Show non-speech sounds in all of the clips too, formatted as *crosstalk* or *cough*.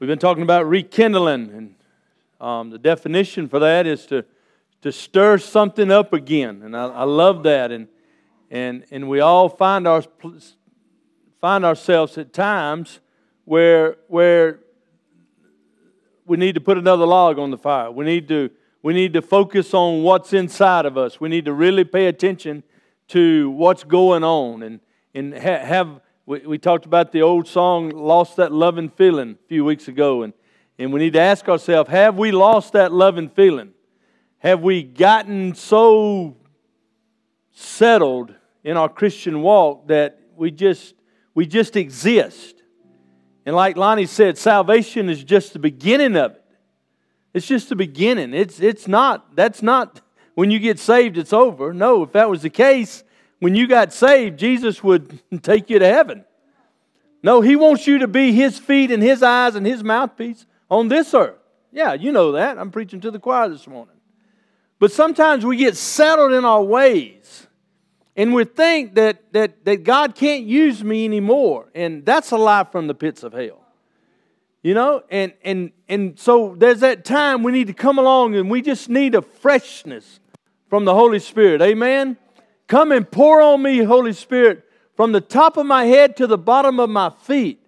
We've been talking about rekindling, and um, the definition for that is to, to stir something up again. And I, I love that. And, and, and we all find, our, find ourselves at times where, where we need to put another log on the fire. We need to, we need to focus on what's inside of us. We need to really pay attention to what's going on and, and ha- have we, we talked about the old song, Lost That Loving Feeling, a few weeks ago. And, and we need to ask ourselves have we lost that loving feeling? Have we gotten so settled in our Christian walk that we just, we just exist? And like Lonnie said, salvation is just the beginning of it. It's just the beginning. It's, it's not, that's not when you get saved, it's over. No, if that was the case, when you got saved, Jesus would *laughs* take you to heaven. No, He wants you to be His feet and His eyes and His mouthpiece on this earth. Yeah, you know that. I'm preaching to the choir this morning. But sometimes we get settled in our ways and we think that, that, that God can't use me anymore. And that's a lie from the pits of hell. You know, and, and, and so there's that time we need to come along and we just need a freshness from the Holy Spirit. Amen? Come and pour on me, Holy Spirit, from the top of my head to the bottom of my feet.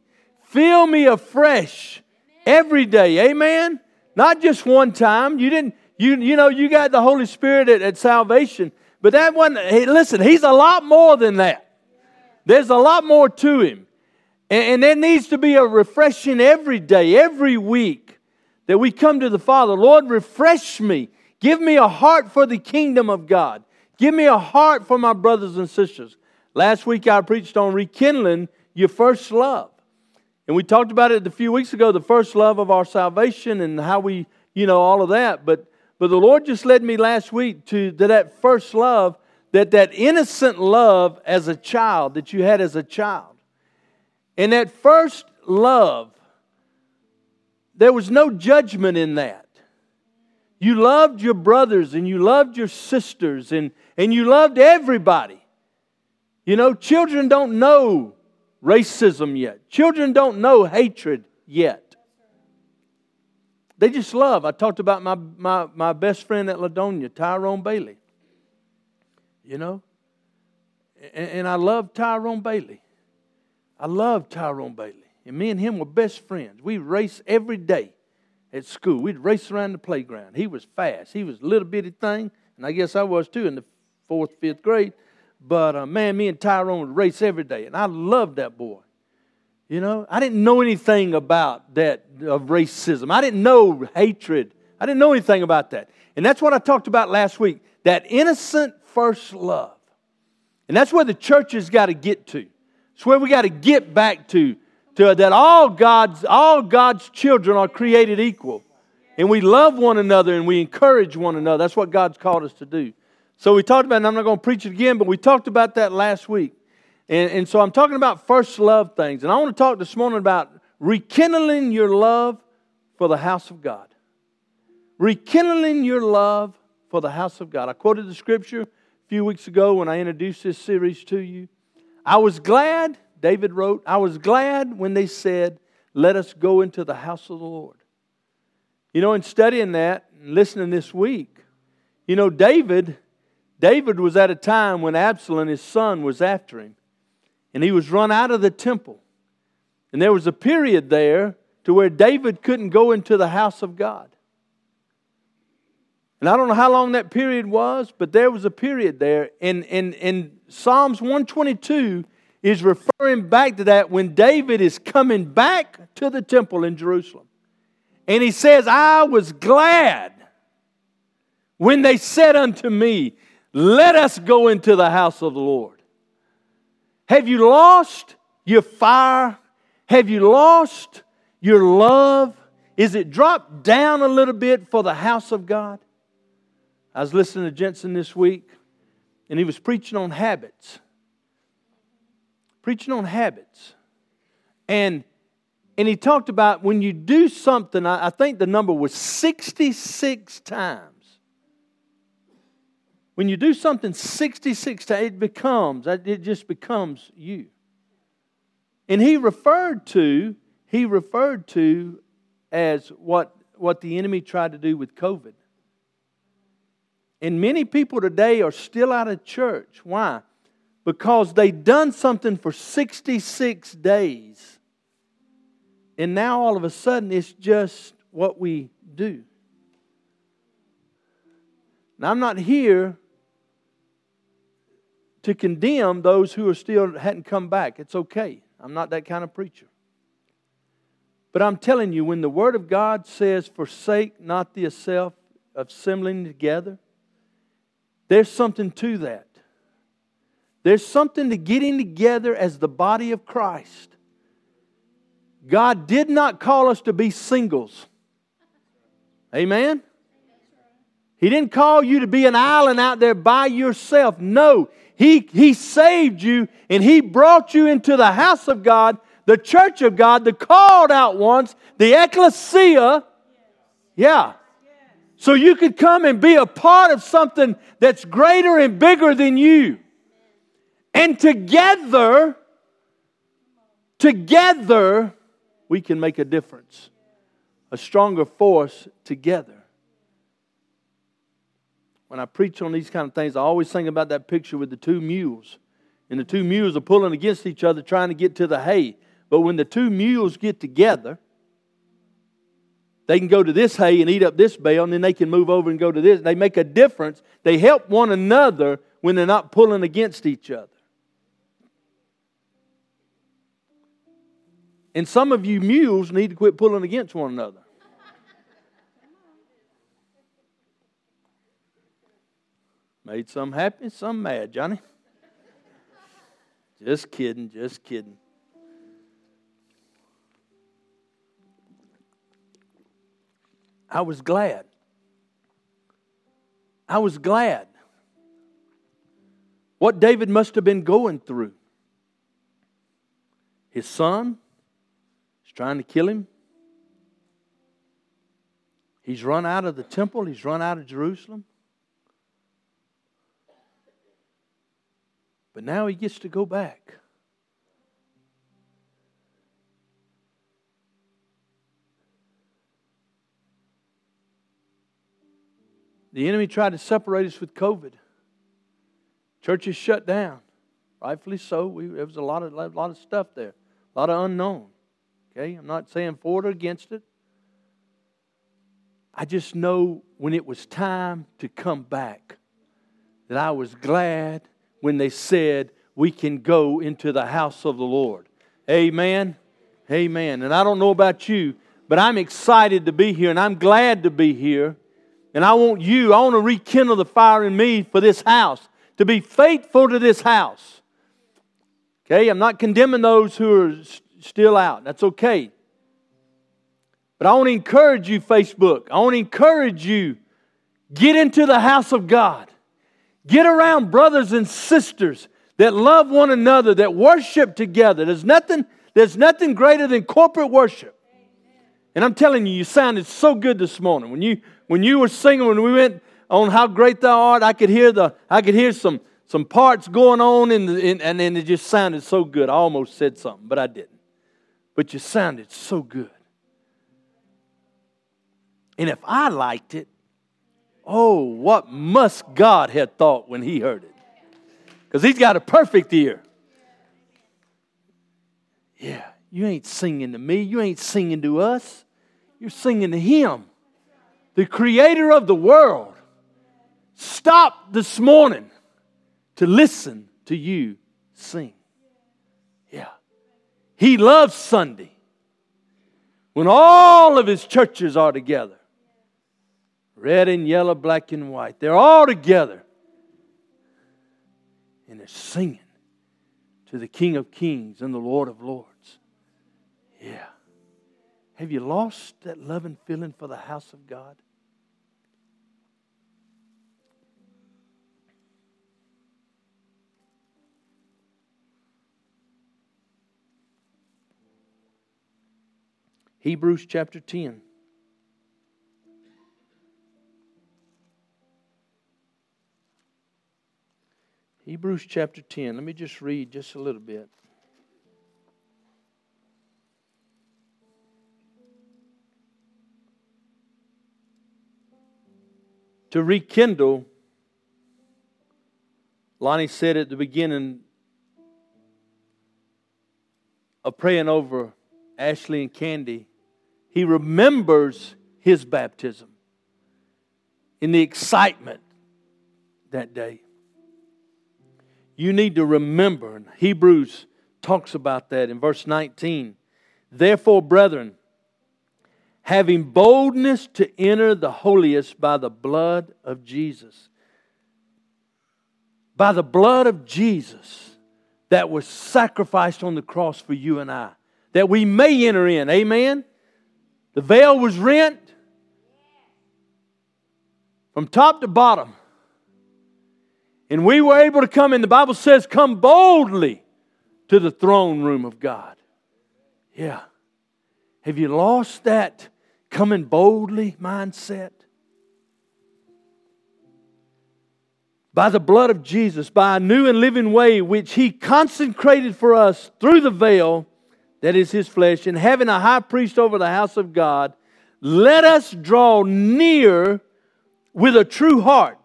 Fill me afresh every day. Amen? Not just one time. You didn't, you, you know, you got the Holy Spirit at, at salvation, but that one, hey, listen, He's a lot more than that. There's a lot more to Him. And, and there needs to be a refreshing every day, every week that we come to the Father. Lord, refresh me. Give me a heart for the kingdom of God. Give me a heart for my brothers and sisters. Last week I preached on rekindling your first love. And we talked about it a few weeks ago, the first love of our salvation and how we, you know, all of that. But but the Lord just led me last week to, to that first love, that that innocent love as a child that you had as a child. And that first love, there was no judgment in that. You loved your brothers and you loved your sisters and, and you loved everybody. You know, children don't know racism yet, children don't know hatred yet. They just love. I talked about my, my, my best friend at Ladonia, Tyrone Bailey. You know? And, and I love Tyrone Bailey. I love Tyrone Bailey. And me and him were best friends. We race every day at school. We'd race around the playground. He was fast. He was a little bitty thing, and I guess I was too in the fourth, fifth grade. But uh, man, me and Tyrone would race every day, and I loved that boy. You know, I didn't know anything about that of racism. I didn't know hatred. I didn't know anything about that. And that's what I talked about last week that innocent first love. And that's where the church has got to get to. It's where we got to get back to, to that all God's, all God's children are created equal. And we love one another and we encourage one another. That's what God's called us to do. So we talked about, and I'm not going to preach it again, but we talked about that last week. And, and so I'm talking about first love things. And I want to talk this morning about rekindling your love for the house of God. Rekindling your love for the house of God. I quoted the scripture a few weeks ago when I introduced this series to you. I was glad, David wrote, I was glad when they said, Let us go into the house of the Lord. You know, in studying that and listening this week, you know, David David was at a time when Absalom, his son, was after him. And he was run out of the temple. And there was a period there to where David couldn't go into the house of God. And I don't know how long that period was, but there was a period there. And, and, and Psalms 122 is referring back to that when David is coming back to the temple in Jerusalem. And he says, I was glad when they said unto me, let us go into the house of the Lord. Have you lost your fire? Have you lost your love? Is it dropped down a little bit for the house of God? I was listening to Jensen this week, and he was preaching on habits. Preaching on habits. And and he talked about when you do something, I, I think the number was 66 times when you do something 66 times, it becomes, it just becomes you. And he referred to, he referred to as what, what the enemy tried to do with COVID. And many people today are still out of church. Why? Because they've done something for 66 days. And now all of a sudden it's just what we do. Now, I'm not here to condemn those who are still hadn't come back. It's okay. I'm not that kind of preacher. But I'm telling you, when the Word of God says, forsake not the self of assembling together, there's something to that. There's something to getting together as the body of Christ. God did not call us to be singles. Amen? He didn't call you to be an island out there by yourself. No, he, he saved you and He brought you into the house of God, the church of God, the called out ones, the ecclesia. Yeah. So you could come and be a part of something that's greater and bigger than you. And together, together, we can make a difference. A stronger force together when I preach on these kind of things, I always think about that picture with the two mules. And the two mules are pulling against each other trying to get to the hay. But when the two mules get together, they can go to this hay and eat up this bale, and then they can move over and go to this. They make a difference. They help one another when they're not pulling against each other. And some of you mules need to quit pulling against one another. Made some happy, some mad, Johnny. Just kidding, just kidding. I was glad. I was glad. What David must have been going through. His son is trying to kill him. He's run out of the temple, he's run out of Jerusalem. But now he gets to go back. The enemy tried to separate us with COVID. Churches shut down. Rightfully so. We, there was a lot of, a lot of stuff there, a lot of unknown. Okay? I'm not saying for it or against it. I just know when it was time to come back that I was glad when they said, We can go into the house of the Lord. Amen. Amen. And I don't know about you, but I'm excited to be here and I'm glad to be here. And I want you, I want to rekindle the fire in me for this house, to be faithful to this house. Okay, I'm not condemning those who are still out. That's okay. But I want to encourage you, Facebook. I want to encourage you, get into the house of God. Get around brothers and sisters that love one another, that worship together. There's nothing, there's nothing greater than corporate worship. And I'm telling you, you sounded so good this morning. When you when you were singing, when we went on how great thou art, I could hear the I could hear some some parts going on in the, in, and then it just sounded so good. I almost said something, but I didn't. But you sounded so good. And if I liked it, Oh, what must God have thought when he heard it? Because he's got a perfect ear. Yeah, you ain't singing to me. You ain't singing to us. You're singing to him, the creator of the world. Stop this morning to listen to you sing. Yeah. He loves Sunday when all of his churches are together. Red and yellow, black and white. They're all together. And they're singing to the King of Kings and the Lord of Lords. Yeah. Have you lost that love and feeling for the house of God? Hebrews chapter 10. Hebrews chapter 10. Let me just read just a little bit. To rekindle, Lonnie said at the beginning of praying over Ashley and Candy, he remembers his baptism in the excitement that day. You need to remember, and Hebrews talks about that in verse 19. Therefore, brethren, having boldness to enter the holiest by the blood of Jesus. By the blood of Jesus that was sacrificed on the cross for you and I, that we may enter in. Amen? The veil was rent from top to bottom. And we were able to come in. The Bible says, come boldly to the throne room of God. Yeah. Have you lost that coming boldly mindset? By the blood of Jesus, by a new and living way which He consecrated for us through the veil that is His flesh, and having a high priest over the house of God, let us draw near with a true heart.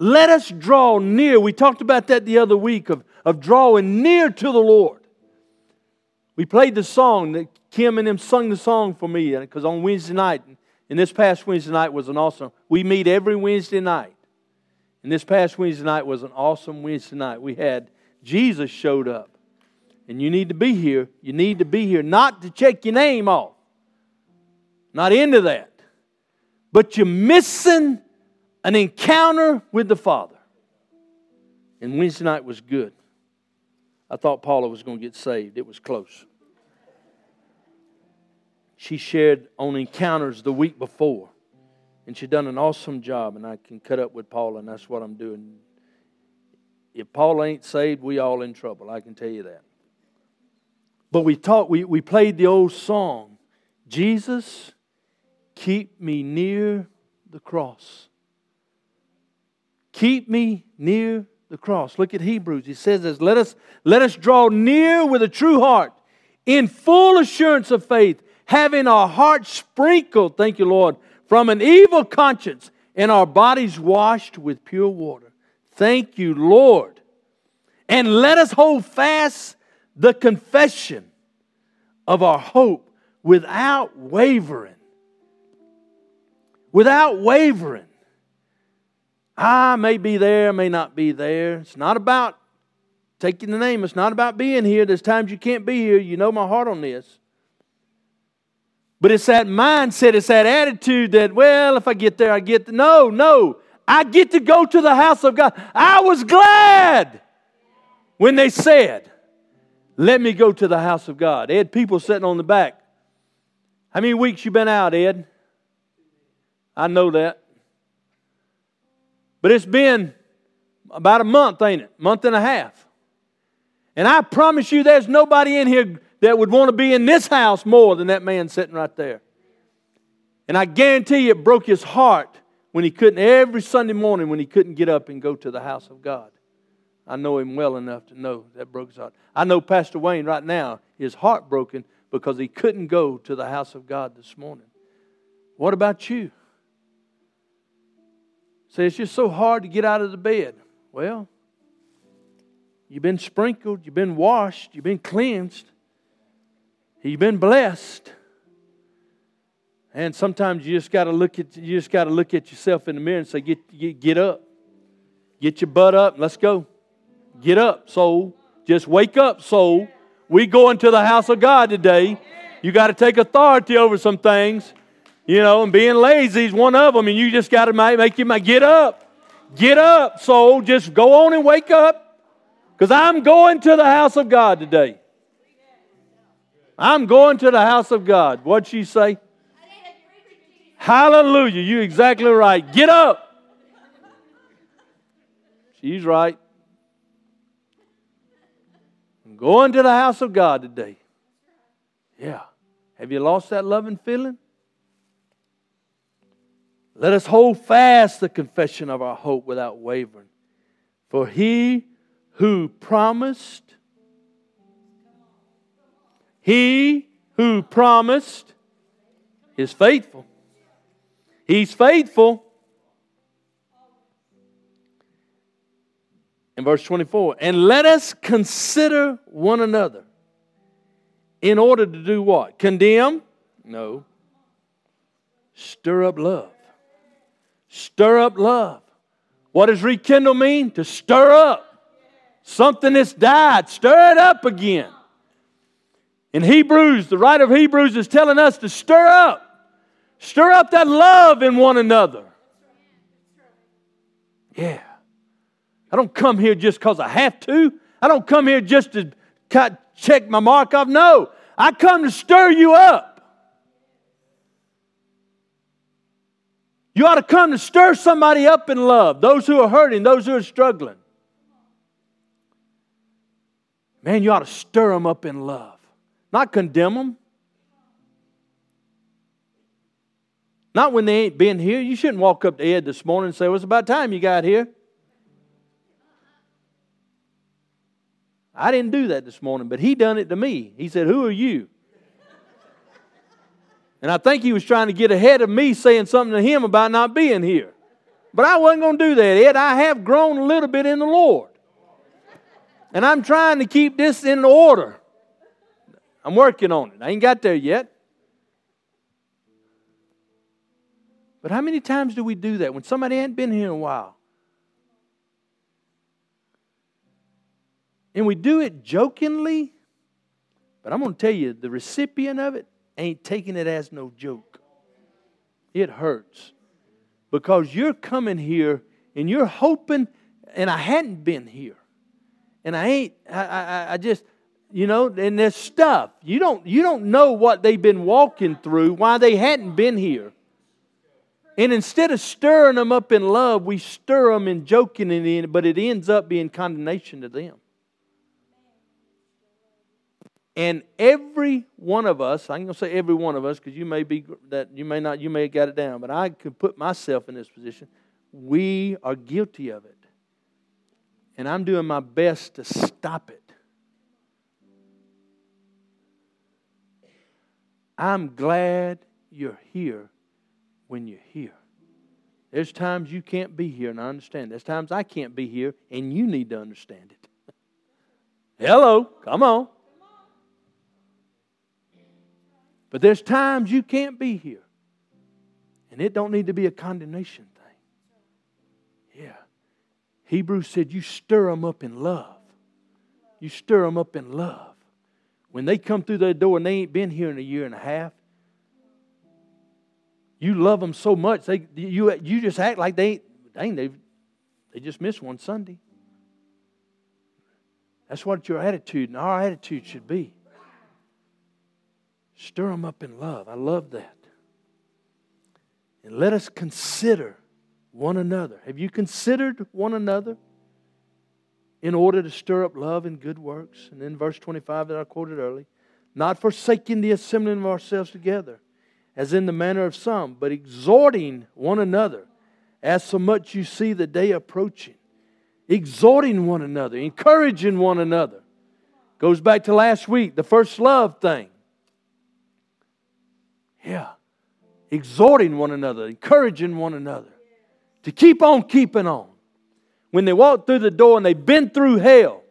Let us draw near. We talked about that the other week of, of drawing near to the Lord. We played the song that Kim and them sung the song for me because on Wednesday night, and this past Wednesday night was an awesome. We meet every Wednesday night. And this past Wednesday night was an awesome Wednesday night. We had Jesus showed up. And you need to be here. You need to be here not to check your name off. Not into that. But you're missing an encounter with the Father. And Wednesday night was good. I thought Paula was going to get saved. It was close she shared on encounters the week before. And she'd done an awesome job, and I can cut up with Paula, and that's what I'm doing. If Paula ain't saved, we all in trouble, I can tell you that. But we talked, we, we played the old song, Jesus, keep me near the cross. Keep me near the cross. Look at Hebrews. He says this, let us, let us draw near with a true heart, in full assurance of faith having our hearts sprinkled, thank you, Lord, from an evil conscience and our bodies washed with pure water. Thank you, Lord. And let us hold fast the confession of our hope without wavering. Without wavering. I may be there, I may not be there. It's not about taking the name, it's not about being here. There's times you can't be here. You know my heart on this. But it's that mindset, it's that attitude that, well, if I get there, I get. No, no. I get to go to the house of God. I was glad when they said, let me go to the house of God. Ed, people sitting on the back. How many weeks you been out, Ed? I know that. But it's been about a month, ain't it? Month and a half. And I promise you there's nobody in here that would want to be in this house more than that man sitting right there. And I guarantee you it broke his heart when he couldn't, every Sunday morning when he couldn't get up and go to the house of God. I know him well enough to know that broke his heart. I know Pastor Wayne right now is heartbroken because he couldn't go to the house of God this morning. What about you? Say, it's just so hard to get out of the bed. Well, you've been sprinkled, you've been washed, you've been cleansed. You've been blessed. And sometimes you just got to look at you just got to look at yourself in the mirror and say, get, get, get up. Get your butt up. Let's go. Get up, soul. Just wake up, soul. We going to the house of God today. You got to take authority over some things, you know, and being lazy is one of them. And you just got to make you get up. Get up, soul. Just go on and wake up. Because I'm going to the house of God today. I'm going to the house of God. What'd she say? Hallelujah. You exactly right. Get up. She's right. I'm going to the house of God today. Yeah. Have you lost that loving feeling? Let us hold fast the confession of our hope without wavering. For he who promised, he who promised is faithful. He's faithful. In verse 24, and let us consider one another in order to do what? Condemn? No. Stir up love Stir up love. What does rekindle mean? To stir up. Something that's died, stir it up again. In Hebrews, the writer of Hebrews is telling us to stir up. Stir up that love in one another. Yeah. I don't come here just because I have to. I don't come here just to check my mark off. No, I come to stir you up. You ought to come to stir somebody up in love, those who are hurting, those who are struggling. Man, you ought to stir them up in love, not condemn them. Not when they ain't been here. You shouldn't walk up to Ed this morning and say, Well, it's about time you got here. I didn't do that this morning, but he done it to me. He said, Who are you? And I think he was trying to get ahead of me saying something to him about not being here. But I wasn't going to do that, Ed. I have grown a little bit in the Lord. And I'm trying to keep this in order. I'm working on it. I ain't got there yet. But how many times do we do that when somebody ain't been here in a while? And we do it jokingly, but I'm going to tell you, the recipient of it ain't taking it as no joke. It hurts because you're coming here and you're hoping, and I hadn't been here, and I ain't. I, I, I just, you know, and there's stuff you don't you don't know what they've been walking through, why they hadn't been here. And instead of stirring them up in love, we stir them in joking, in, but it ends up being condemnation to them. And every one of us, I'm gonna say every one of us, because you may be that you may not, you may have got it down, but I could put myself in this position. We are guilty of it. And I'm doing my best to stop it. I'm glad you're here when you're here. There's times you can't be here, and I understand. There's times I can't be here, and you need to understand it. *laughs* Hello, come on. But there's times you can't be here. And it don't need to be a condemnation thing. Yeah. Hebrews said you stir them up in love. You stir them up in love. When they come through that door and they ain't been here in a year and a half, you love them so much, they, you, you just act like they dang, they they just missed one Sunday. That's what your attitude and our attitude should be. Stir them up in love. I love that. And let us consider one another. Have you considered one another in order to stir up love and good works? And then verse 25 that I quoted early, not forsaking the assembling of ourselves together, as in the manner of some, but exhorting one another, as so much you see the day approaching. Exhorting one another, encouraging one another. Goes back to last week, the first love thing. Yeah. Exhorting one another, encouraging one another to keep on keeping on. When they walk through the door and they've been through hell,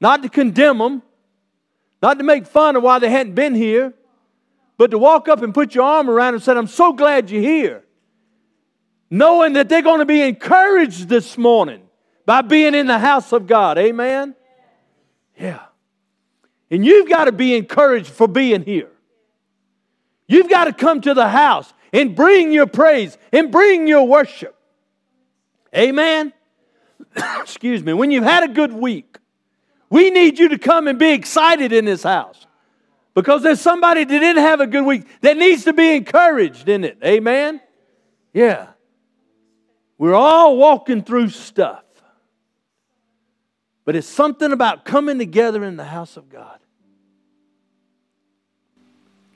not to condemn them, not to make fun of why they hadn't been here, but to walk up and put your arm around them and say, I'm so glad you're here. Knowing that they're going to be encouraged this morning by being in the house of God. Amen? Yeah. And you've got to be encouraged for being here. You've got to come to the house and bring your praise and bring your worship. Amen. *coughs* Excuse me. When you've had a good week, we need you to come and be excited in this house. Because there's somebody that didn't have a good week that needs to be encouraged in it. Amen? Yeah. We're all walking through stuff. But it's something about coming together in the house of God.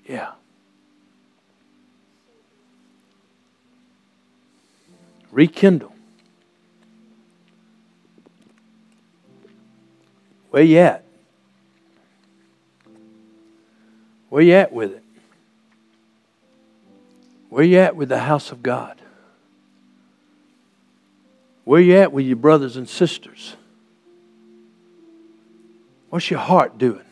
Yeah. Rekindle. Where you at? Where you at with it? Where you at with the house of God? Where you at with your brothers and sisters? What's your heart doing?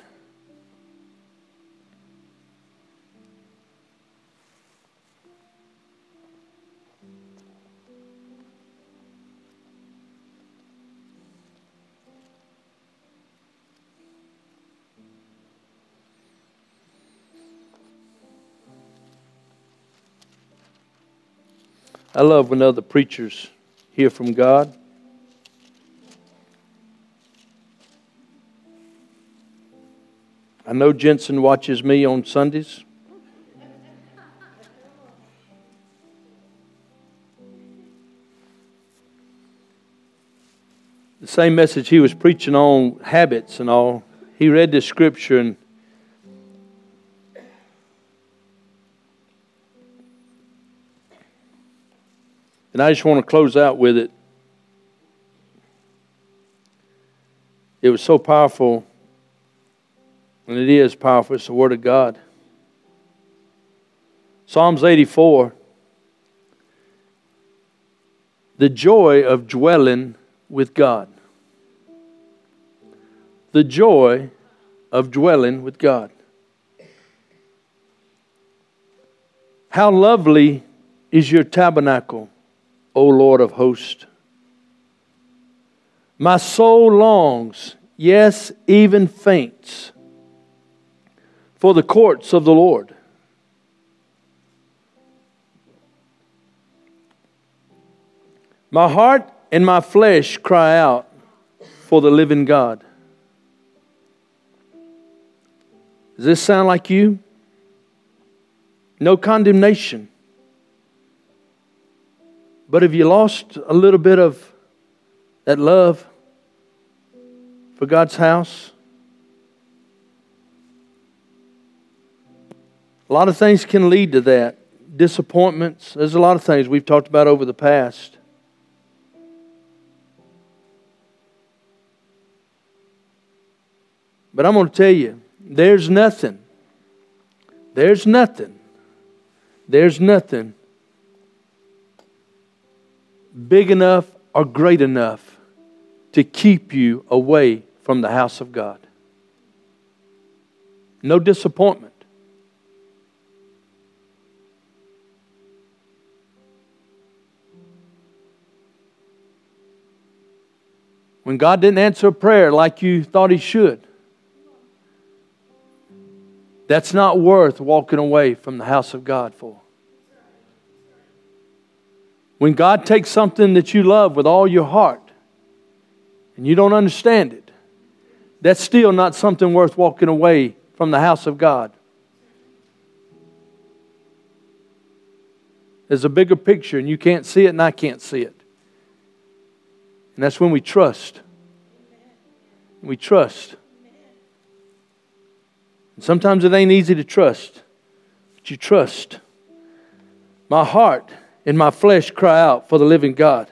I love when other preachers hear from God. I know Jensen watches me on Sundays. The same message he was preaching on habits and all, he read this scripture and And I just want to close out with it. It was so powerful, and it is powerful. It's the Word of God. Psalms 84 The joy of dwelling with God. The joy of dwelling with God. How lovely is your tabernacle O Lord of hosts. My soul longs, yes, even faints, for the courts of the Lord. My heart and my flesh cry out for the living God. Does this sound like you? No condemnation. But have you lost a little bit of that love for God's house? A lot of things can lead to that. Disappointments. There's a lot of things we've talked about over the past. But I'm going to tell you, there's nothing, there's nothing, there's nothing big enough or great enough to keep you away from the house of God. No disappointment. When God didn't answer a prayer like you thought He should, that's not worth walking away from the house of God for. When God takes something that you love with all your heart and you don't understand it, that's still not something worth walking away from the house of God. There's a bigger picture, and you can't see it, and I can't see it. And that's when we trust. We trust. And sometimes it ain't easy to trust, but you trust. My heart and my flesh cry out for the living God.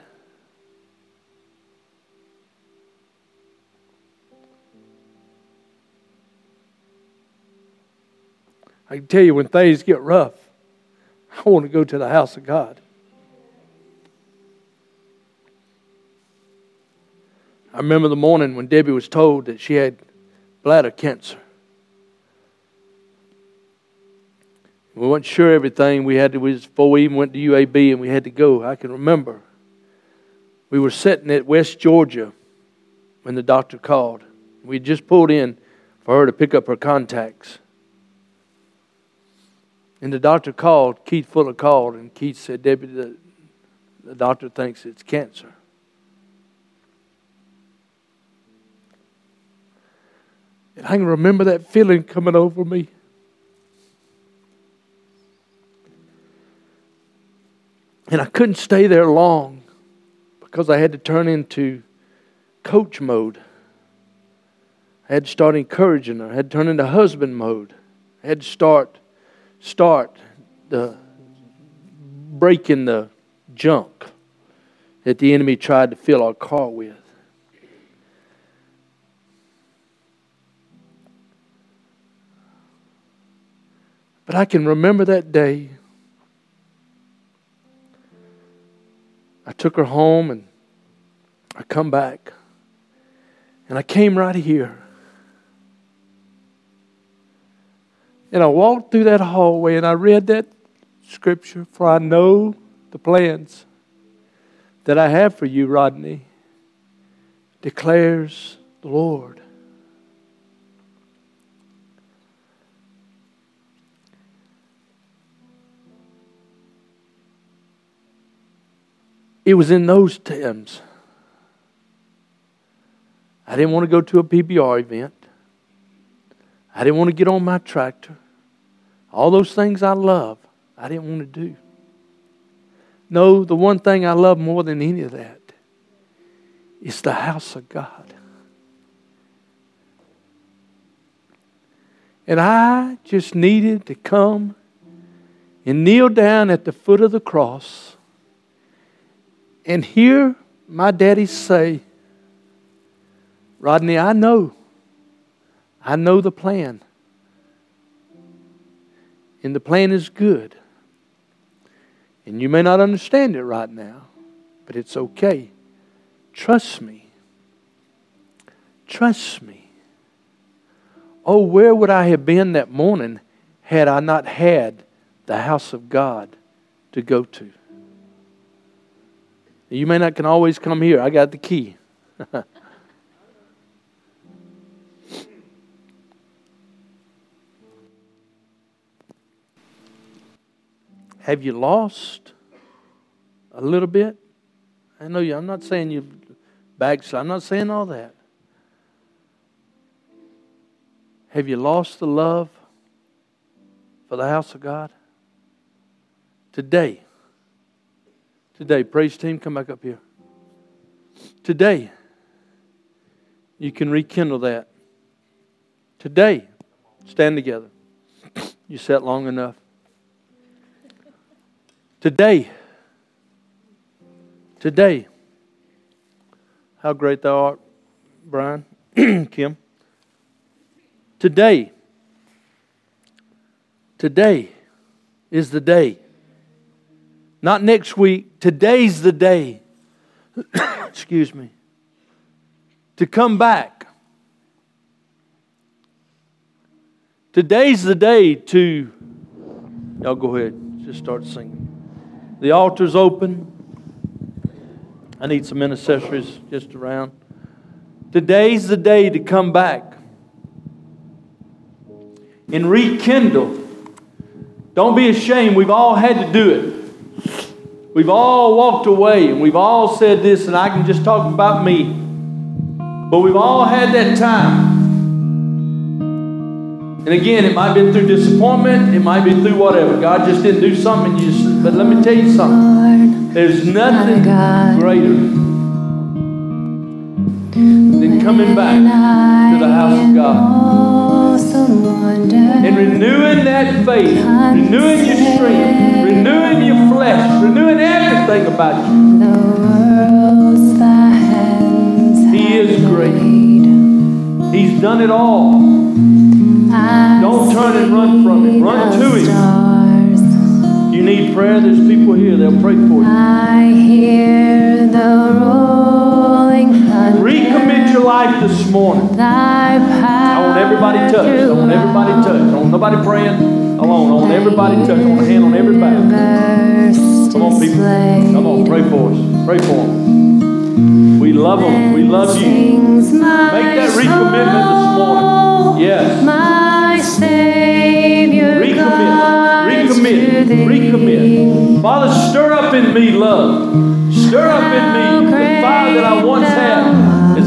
I can tell you when things get rough, I want to go to the house of God. I remember the morning when Debbie was told that she had bladder cancer. We weren't sure everything. We had to, we, before we even went to UAB and we had to go. I can remember. We were sitting at West Georgia when the doctor called. We just pulled in for her to pick up her contacts. And the doctor called, Keith Fuller called, and Keith said, Debbie, the, the doctor thinks it's cancer. And I can remember that feeling coming over me. And I couldn't stay there long because I had to turn into coach mode. I had to start encouraging her. I had to turn into husband mode. I had to start start the breaking the junk that the enemy tried to fill our car with. But I can remember that day I took her home and I come back. And I came right here. And I walked through that hallway and I read that scripture, for I know the plans that I have for you, Rodney, declares the Lord. It was in those times. I didn't want to go to a PBR event. I didn't want to get on my tractor. All those things I love, I didn't want to do. No, the one thing I love more than any of that is the house of God. And I just needed to come and kneel down at the foot of the cross and hear my daddy say, Rodney, I know. I know the plan. And the plan is good. And you may not understand it right now, but it's okay. Trust me. Trust me. Oh, where would I have been that morning had I not had the house of God to go to? You may not can always come here. I got the key. *laughs* Have you lost a little bit? I know you. I'm not saying you backslide. I'm not saying all that. Have you lost the love for the house of God? Today. Today, praise team, come back up here. Today, you can rekindle that. Today, stand together. You sat long enough. Today, today, how great thou art, Brian, *clears throat* Kim. Today, today is the day. Not next week, today's the day. *coughs* Excuse me. To come back. Today's the day to, y'all go ahead, just start singing. The altar's open. I need some intercessories just around. Today's the day to come back and rekindle. Don't be ashamed. We've all had to do it. We've all walked away and we've all said this, and I can just talk about me. But we've all had that time and again, it might be through disappointment, it might be through whatever. God just didn't do something. You just, but let me tell you something. There's nothing greater than coming back to the house of God and renewing that faith, renewing your strength, renewing your flesh, renewing everything about you. He is great. He's done it all. Don't turn and run from Him. Run to Him. You need prayer, there's people here. They'll pray for you. I hear the rolling. Recommit your life this morning. I want everybody touched. I want everybody touched. I want nobody praying alone. I want everybody touched. I want a hand on everybody. Come on, people. Come on, pray for us. Pray for them. We love them. We love you. Make that recommitment this morning. Yes. My Savior recommit, recommit, recommit. Father, stir up in me love. Stir up in me the fire that I once had.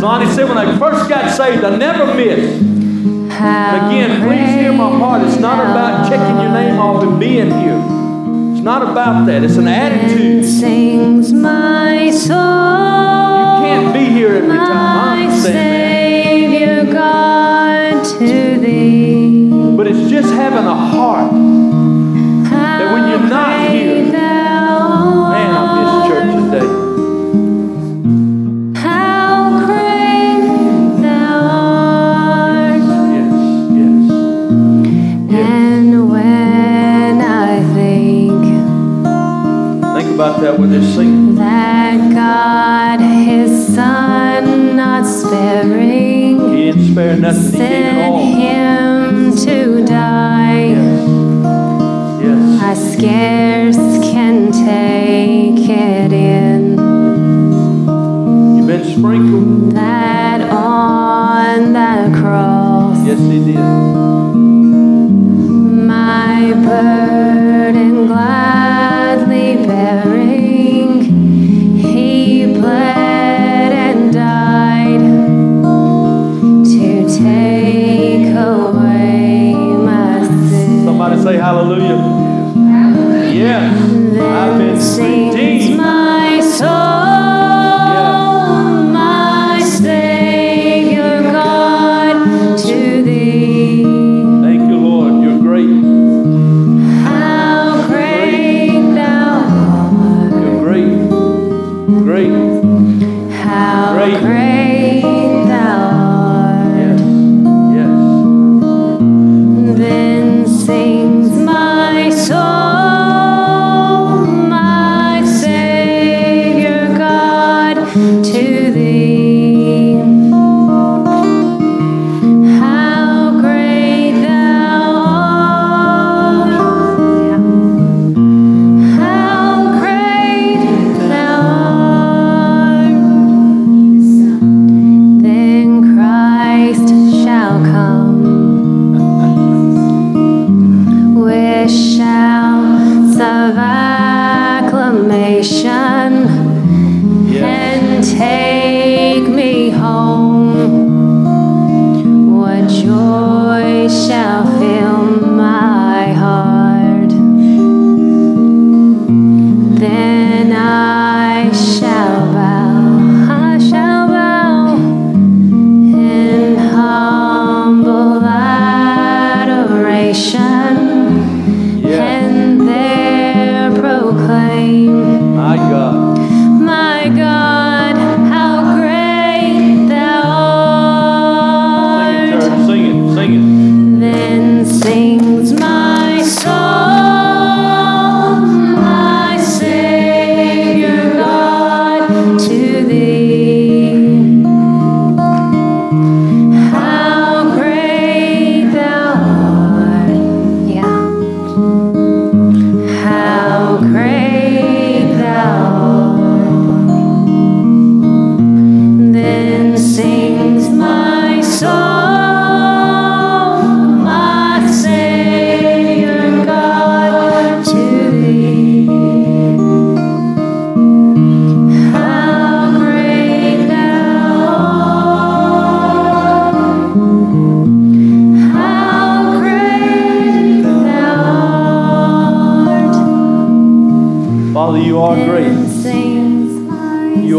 Lonnie said, when I first got saved, I never missed. again, please hear my heart. It's not about checking your name off and being here. It's not about that. It's an attitude. Sings my soul. You can't be here every time. I Savior God to thee But it's just having a heart that when they're singing. That God, His Son, not sparing, He didn't spare nothing. He gave it all. Him to die. Yes. I scarce can take it in You've been sprinkled. that on that cross, Yes, He did.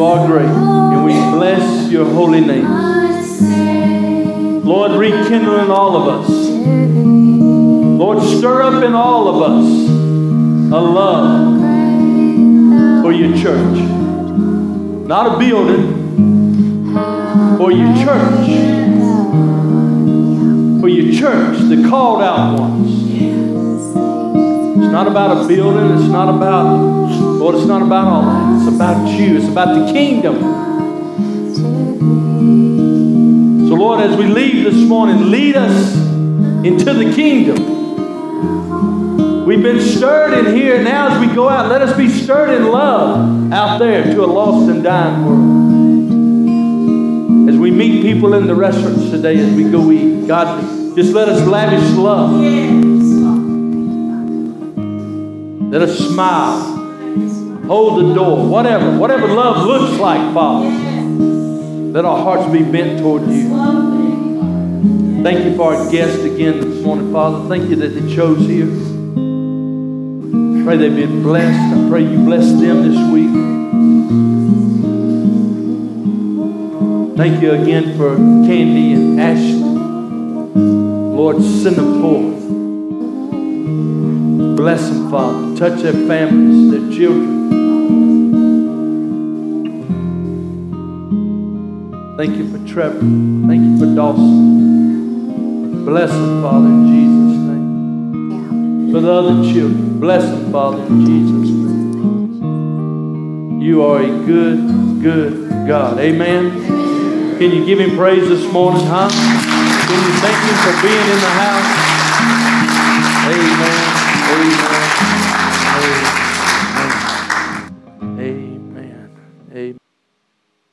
Are great. And we bless your holy name. Lord, rekindle in all of us. Lord, stir up in all of us a love for your church. Not a building, for your church. For your church, the called out ones. It's not about a building. It's not about, Lord, it's not about all that. It's about you. It's about the kingdom. So, Lord, as we leave this morning, lead us into the kingdom. We've been stirred in here. Now, as we go out, let us be stirred in love out there to a lost and dying world. As we meet people in the restaurants today, as we go eat, God, just let us lavish love. Let us smile. Hold the door. Whatever. Whatever love looks like, Father. Let our hearts be bent toward you. Thank you for our guests again this morning, Father. Thank you that they chose here. Pray they've been blessed. I pray you bless them this week. Thank you again for Candy and Ashley. Lord, send them forth. Bless them, Father. Touch their families, their children. Thank you for Trevor. Thank you for Dawson. Bless them, Father, in Jesus' name. For the other children, bless them, Father, in Jesus' name. You are a good, good God. Amen. Can you give him praise this morning, huh? Can you thank Him for being in the house?